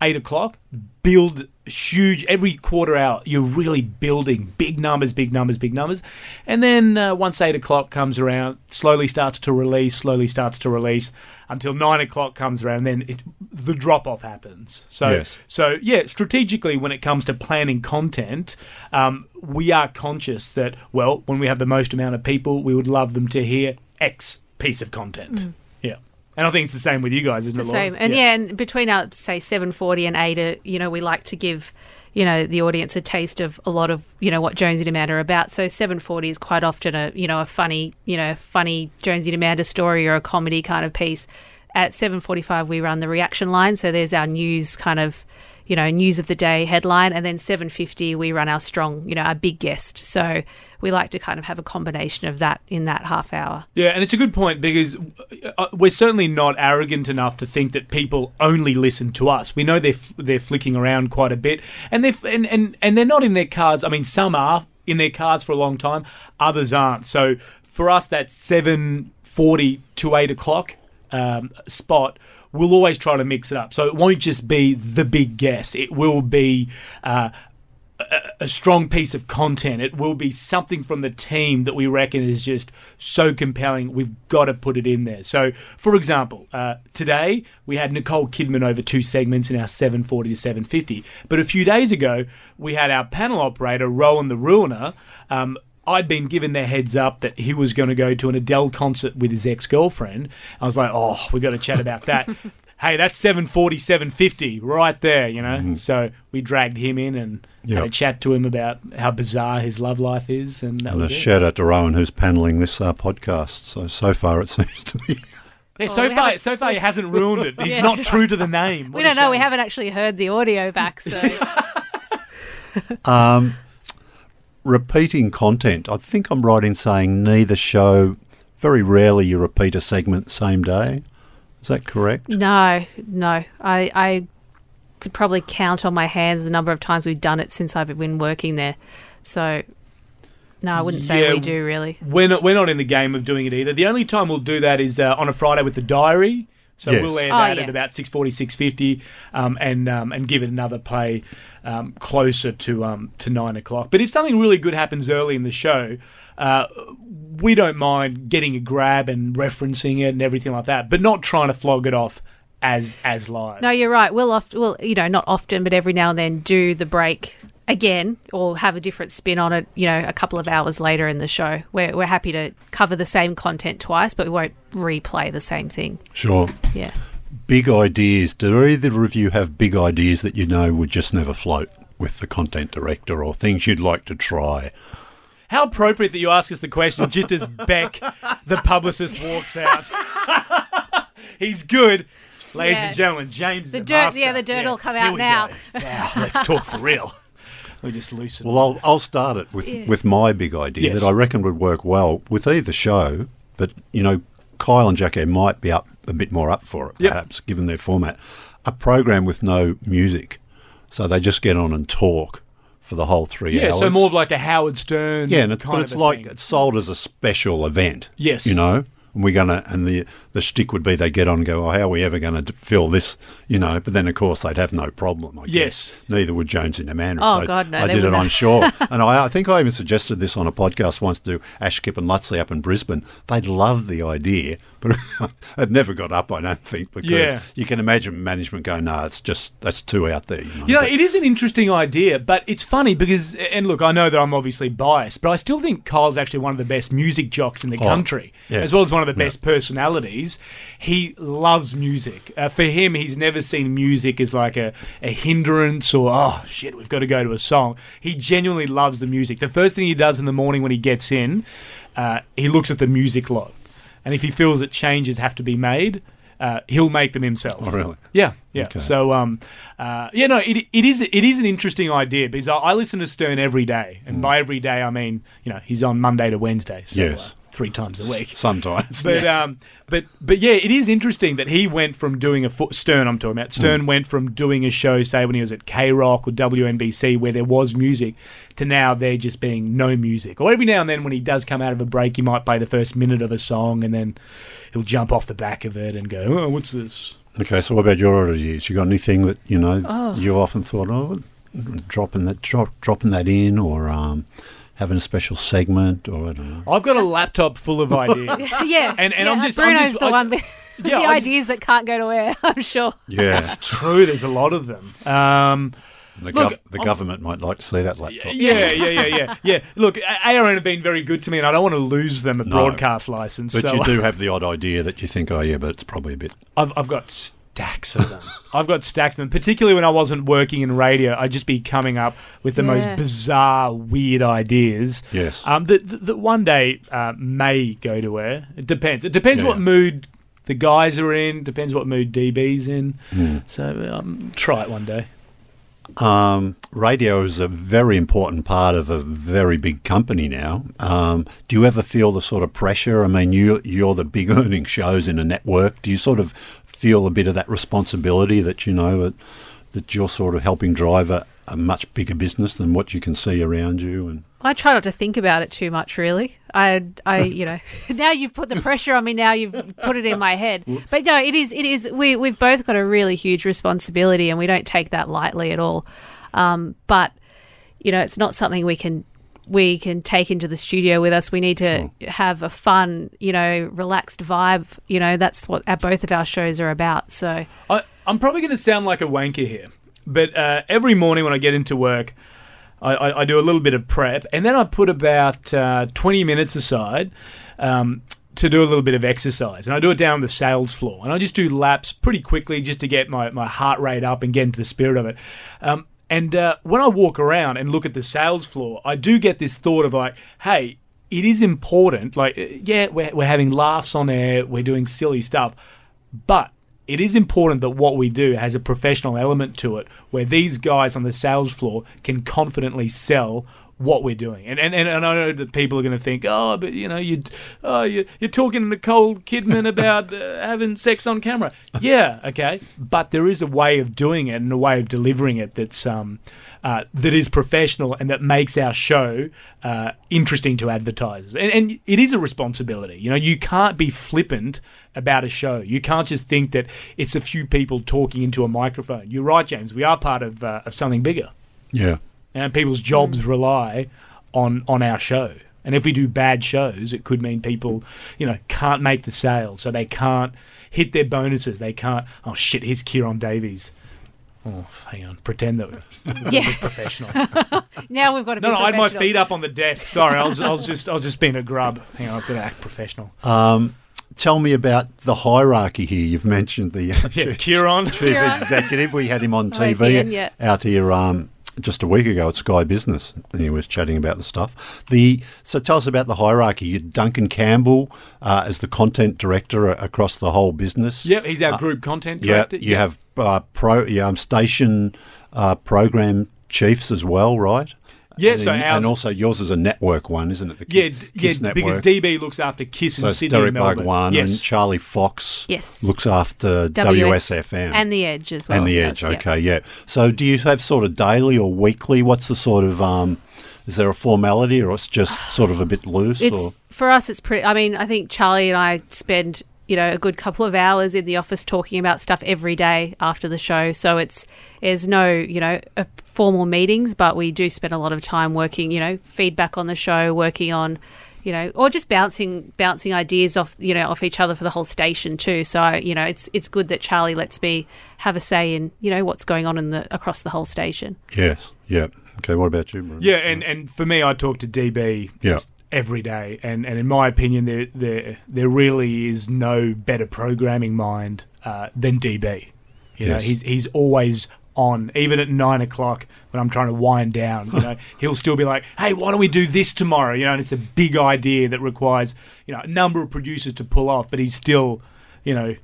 eight o'clock, build huge every quarter hour. You're really building big numbers, big numbers, big numbers, and then uh, once eight o'clock comes around, slowly starts to release, slowly starts to release until nine o'clock comes around. Then it, the drop off happens. So, Yes. so yeah, strategically when it comes to planning content, um, we are conscious that well, when we have the most amount of people, we would love them to hear X piece of content. Yeah. And I think it's the same with you guys, isn't the it? Laura? same. And yeah. and between our say seven forty and eight, uh, you know, we like to give you know the audience a taste of a lot of you know what Jonesy and Amanda are about. So seven forty is quite often a you know a funny you know funny Jonesy and Amanda story or a comedy kind of piece. At seven forty five, we run the reaction line. So there's our news kind of you know news of the day headline, and then seven fifty we run our strong you know our big guest. So we like to kind of have a combination of that in that half hour. Yeah, and it's a good point because uh, we're certainly not arrogant enough to think that people only listen to us. We know they're they're flicking around quite a bit, and they're and, and and they're not in their cars. I mean, some are in their cars for a long time, others aren't. So for us, that seven forty to eight o'clock um, spot. We'll always try to mix it up, so it won't just be the big guess. It will be uh, a strong piece of content. It will be something from the team that we reckon is just so compelling. We've got to put it in there. So, for example, uh, today we had Nicole Kidman over two segments in our 740 to 750. But a few days ago, we had our panel operator, Rowan the Ruiner. Um, I'd been given their heads up that he was going to go to an Adele concert with his ex girlfriend. I was like, oh, we got to chat about that. hey, that's 740, 750 right there, you know. So we dragged him in and had Yep. a chat to him about how bizarre his love life is, and that And a was it. shout out to Rowan who's panelling this uh, podcast. So so far it seems to be. Yeah, Oh, so we far, so far he hasn't ruined it. He's Yeah. not true to the name. We What a don't know. We haven't actually heard the audio back, so Um, repeating content. I think I'm right in saying neither show. Very rarely you repeat a segment same day. Is that correct? no, no. I I could probably count on my hands the number of times we've done it since I've been working there. So no, I wouldn't say Yeah, we do really. We're not, we're not in the game of doing it either. The only time we'll do that is uh, on a Friday with the diary. So Yes. we'll air Oh, that yeah. at about 6.40, 6.50 um, and, um, and give it another play um, closer to, um, to 9 o'clock. But if something really good happens early in the show, uh, we don't mind getting a grab and referencing it and everything like that, but not trying to flog it off as as live. No, you're right. We'll often, well, you know, not often, but every now and then do the break again or have a different spin on it. You know, a couple of hours later in the show, we're we're happy to cover the same content twice, but we won't replay the same thing. Sure. Yeah. Big ideas. Do either of you have big ideas that you know would just never float with the content director or things you'd like to try? How appropriate that you ask us the question just as Beck, the publicist, walks out. He's good. Ladies Yeah. and gentlemen, James. The the dirt- master. yeah, the dirt will come out now. go. Now, let's talk for real. We just loosen. Well, I'll, I'll start it with, Yeah. with my big idea Yes. that I reckon would work well with either show, but, you know, Kyle and Jacko might be up a bit more up for it, Yep. perhaps, given their format. A program with no music. So they just get on and talk for the whole three yeah, hours. so more of like a Howard Stern. Yeah, and it's, kind but of it's a like thing. it's sold as a special event. Yes. you know, and we're gonna and the the shtick would be they get on and go, oh, how are we ever going to fill this? You know, but then of course they'd have no problem. I Yes. guess. neither would Jonesy and Amanda. Oh, they- God, no, I did it, wouldn't. I'm sure. and I, I think I even suggested this on a podcast once to Ash, Kip and Luttsy up in Brisbane. They'd love the idea, but it never got up. I don't think because Yeah. you can imagine management going, no, it's just that's too out there. You know, You know, But- it is an interesting idea, but it's funny because, and look, I know that I'm obviously biased, but I still think Kyle's actually one of the best music jocks in the oh, country, Oh, yeah. as well as one of the best personalities. He loves music. Uh, for him, he's never seen music as like a, a hindrance or, oh, shit, we've got to go to a song. He genuinely loves the music. The first thing he does in the morning when he gets in, uh, he looks at the music log. And if he feels that changes have to be made, uh, he'll make them himself. Oh, really? Yeah, yeah. Okay. So, um, uh, yeah, no, it, it is it is an interesting idea because I, I listen to Stern every day, and by every day I mean you know he's on Monday to Wednesday, so Yes. uh, three times a week. sometimes. But um, but but yeah, it is interesting that he went from doing a fo- Stern. I'm talking about Stern went from doing a show, say when he was at K Rock or WNBC, where there was music, to now there just being no music. Or every now and then, when he does come out of a break, he might play the first minute of a song, and then he'll jump off the back of it and go, "Oh, what's this?" Okay, so what about your ideas? You got anything that you know Oh. you often thought, oh, dropping that drop, dropping that in, or um, having a special segment, or I don't know. I've got a laptop full of ideas. yeah. And- and yeah, I'm just- I'm Bruno's just- the I- one. That, Yeah, the I just- ideas that can't go to air. I'm sure. Yeah, It's true. There's a lot of them. Um, the, Look, gov- the I'm- government might like to see that laptop. yeah, yeah, yeah, yeah, yeah. Look, A- ARN have been very good to me, and I don't want to lose them a No. broadcast license. But so you do have the odd idea that you think, oh yeah, but it's probably a bit. I've, I've got stacks of them. I've got stacks of them. Particularly when I wasn't working in radio, I'd just be coming up with the most bizarre, weird ideas. Yes. Um, that, that, that one day uh, may go to air. It depends. It depends Yeah. what mood the guys are in. Depends what mood DB's in. Hmm. So um, try it one day. Um, radio is a very important part of a very big company now. Um, do you ever feel the sort of pressure? I mean, you you're the big earning shows in a network. Do you sort of feel a bit of that responsibility that you know that, that you're sort of helping drive a, a much bigger business than what you can see around you? And I try not to think about it too much, really. I, I, you know, now you've put the pressure on me. Now you've put it in my head. But no, it is, it is. We we've both got a really huge responsibility, and we don't take that lightly at all. Um, but you know, it's not something we can we can take into the studio with us. We need to have a fun, you know, relaxed vibe. You know, that's what our, both of our shows are about. So I, I'm probably going to sound like a wanker here, but uh, every morning when I get into work, I, I, I do a little bit of prep, and then I put about uh, 20 minutes aside um, to do a little bit of exercise, and I do it down on the sales floor, and I just do laps pretty quickly just to get my, my heart rate up and get into the spirit of it. Um, and uh, when I walk around and look at the sales floor, I do get this thought of like, hey, it is important. Like, uh, yeah, we're, we're having laughs on air, we're doing silly stuff, but it is important that what we do has a professional element to it where these guys on the sales floor can confidently sell what we're doing. And and, and, I know that people are going to think, oh, but you know, you, oh, you, you're talking to Nicole Kidman about uh, having sex on camera. Yeah, okay, but there is a way of doing it and a way of delivering it that's um, uh, that is professional and that makes our show uh, interesting to advertisers. And, and it is a responsibility. You know, you can't be flippant about a show. You can't just think that it's a few people talking into a microphone. You're right, James. We are part of, uh, of something bigger Yeah. And people's jobs rely on on our show. And if we do bad shows, it could mean people, you know, can't make the sale, so they can't hit their bonuses. They can't. Oh shit! Here's Ciaran Davis. Oh, hang on. Pretend that we're Yeah. professional. Now we've got to be No, no, I had my feet up on the desk. Sorry, I was, I was just, I was just being a grub. Hang on, I've got to act professional. Um, tell me about the hierarchy here. You've mentioned the uh, Yeah, chief, Ciaran. chief Ciaran. executive. We had him on Hi, TV Ian, yeah. out here um, just a week ago at Sky Business, and he was chatting about the stuff. The so tell us about the hierarchy. You Duncan Campbell uh, as the content director across the whole business. Yep, he's our group content Yeah, director. you have uh, pro, yeah, um, station uh, program chiefs as well, right? Yeah, and, so then- ours- and also yours is a network one, isn't it? The Yeah, KIIS, d- KIIS yeah, network. because DB looks after KIIS so in it's Sydney Derek and Melbourne. One, yes. and Charlie Fox Yes. looks after WS WSFM and the Edge as well. and the Edge. yeah. Okay, yeah. So do you have sort of daily or weekly? What's the sort of um, is there a formality or it's just sort of a bit loose? or for us. It's pretty. I mean, I think Charlie and I spend you know a good couple of hours in the office talking about stuff every day after the show. So it's there's no you know uh formal meetings, but we do spend a lot of time working. You know, feedback on the show, working on. You know, or just bouncing bouncing ideas off you know off each other for the whole station too. So you know, it's it's good that Charlie lets me have a say in you know what's going on in the across the whole station. yes, yeah. Okay, what about you? Bruce? Yeah, and, and for me, I talk to DB Yeah. Every day, and, and in my opinion, there there there really is no better programming mind uh, than DB. You know, he's he's always on, even at nine o'clock when I'm trying to wind down. You know, he'll still be like, "Hey, why don't we do this tomorrow?" You know, and it's a big idea that requires you know a number of producers to pull off, but he's still, you know.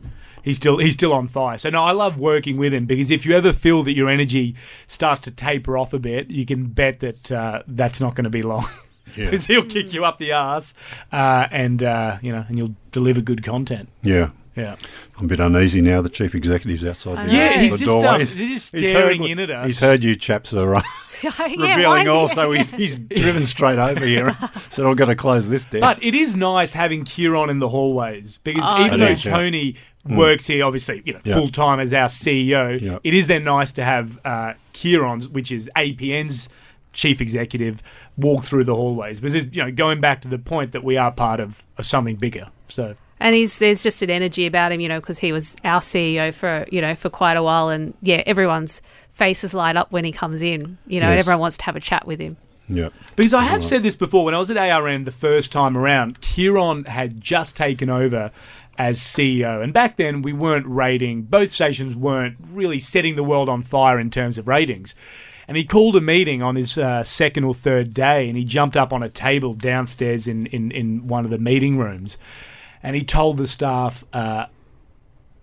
He's still he's still on fire. So no, I love working with him because if you ever feel that your energy starts to taper off a bit, you can bet that uh, that's not going to be long. Yeah. Because he'll kick you up the ass, uh, and uh, you know, and you'll deliver good content. yeah. Yeah, I'm a bit uneasy now. The chief executive's outside the, know. yeah. Yeah, He's the just doorway. um, he's just He's staring heard- in at us. He's heard you chaps are uh, yeah, revealing why- all, so he's, he's driven straight over here. so I've got to close this down. But it is nice having Ciaran in the hallways because Oh, even though is, yeah. Tony works here, obviously, you know, Yeah. full time as our CEO, Yeah. it is then nice to have uh, Ciaran's, which is APN's chief executive, walk through the hallways. Because you know, going back to the point that we are part of, of something bigger. So and he's there's just an energy about him, you know, because he was our CEO for you know for quite a while, and yeah, everyone's faces light up when he comes in, you know, and Yes. everyone wants to have a chat with him. yeah. Because I have said this before, when I was at ARN the first time around, Ciaran had just taken over as CEO. And back then, we weren't rating, both stations weren't really setting the world on fire in terms of ratings. And he called a meeting on his uh, second or third day, and he jumped up on a table downstairs in, in, in one of the meeting rooms. And he told the staff, uh,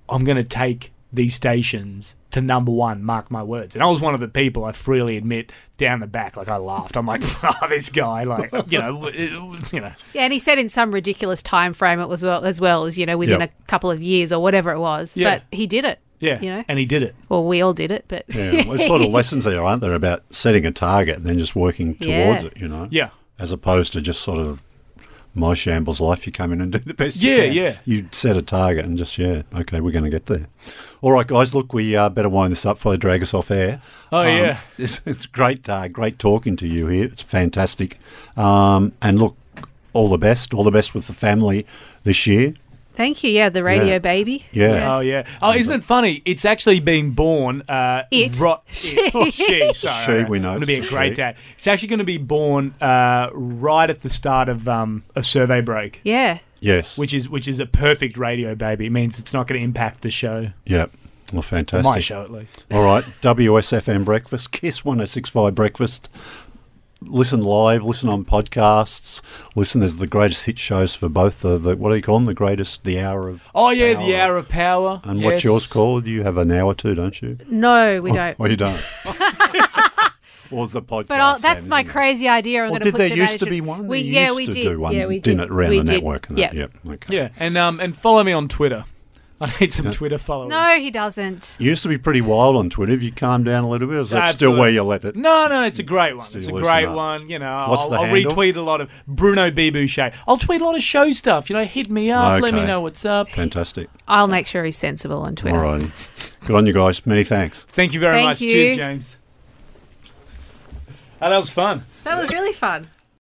I'm going to take these stations to number one, mark my words. And I was one of the people, I freely admit, down the back, like I laughed. I'm like, oh, this guy, like, you know, you know. Yeah, and he said in some ridiculous time frame it was well as well as you know within Yep. a couple of years or whatever it was, Yeah. but he did it. Yeah, You know? and he did it. Well, we all did it, but Yeah, well, there's sort of lessons there, aren't there, about setting a target and then just working towards Yeah. it, you know? Yeah. As opposed to just sort of my shambles life, you come in and do the best Yeah, you can. yeah. You set a target and just, yeah, okay, we're going to get there. All right, guys, look, we uh, better wind this up before they drag us off air. Oh, yeah. It's, it's great, uh, great talking to you here. It's fantastic. Um, and look, all the best, all the best with the family this year. Thank you. Yeah, the radio Yeah. baby. Yeah. Oh yeah. Oh, isn't it funny? It's actually been born. Uh, It. ro- it. Oh, she. Sorry. She, we know Going to be a great she. dad. It's actually going to be born uh, right at the start of um, a survey break. Yeah. Yes. which is which is a perfect radio baby. It means it's not going to impact the show, yeah. Well, fantastic. my show at least. All right, WSFM Breakfast, KIIS 1065 Breakfast. Listen live, listen on podcasts, listen as the greatest hit shows for both the, the what do you call them? The great,est the hour of. Oh yeah, Power. the hour of power. And what's yours called? You have an hour too, don't you? No, we don't. Well, you don't. was the podcast? But I'll, that's then, my isn't it? crazy idea. I'm Well, going to did put there today used to be one? We, You yeah, used we to did. do one, yeah, we didn't did. it, around we the did. network and yeah. that. Yep. Okay. Yeah, and um and follow me on Twitter. I need some Twitter followers. No, he doesn't. You used to be pretty wild on Twitter. Have you calmed down a little bit? Or is that still Absolutely. where you let it? No, no, it's a great one. Still it's a loosen great up. one. You know, What's I'll, the I'll handle? retweet a lot of Bruno B. Bouchet. I'll tweet a lot of show stuff. You know, hit me up, let me Okay. know what's up. Fantastic. I'll make sure he's sensible on Twitter. All right. Good on you guys. Many thanks. Thank you very Thank much. you. Cheers, James. Oh, that was fun. That was really fun.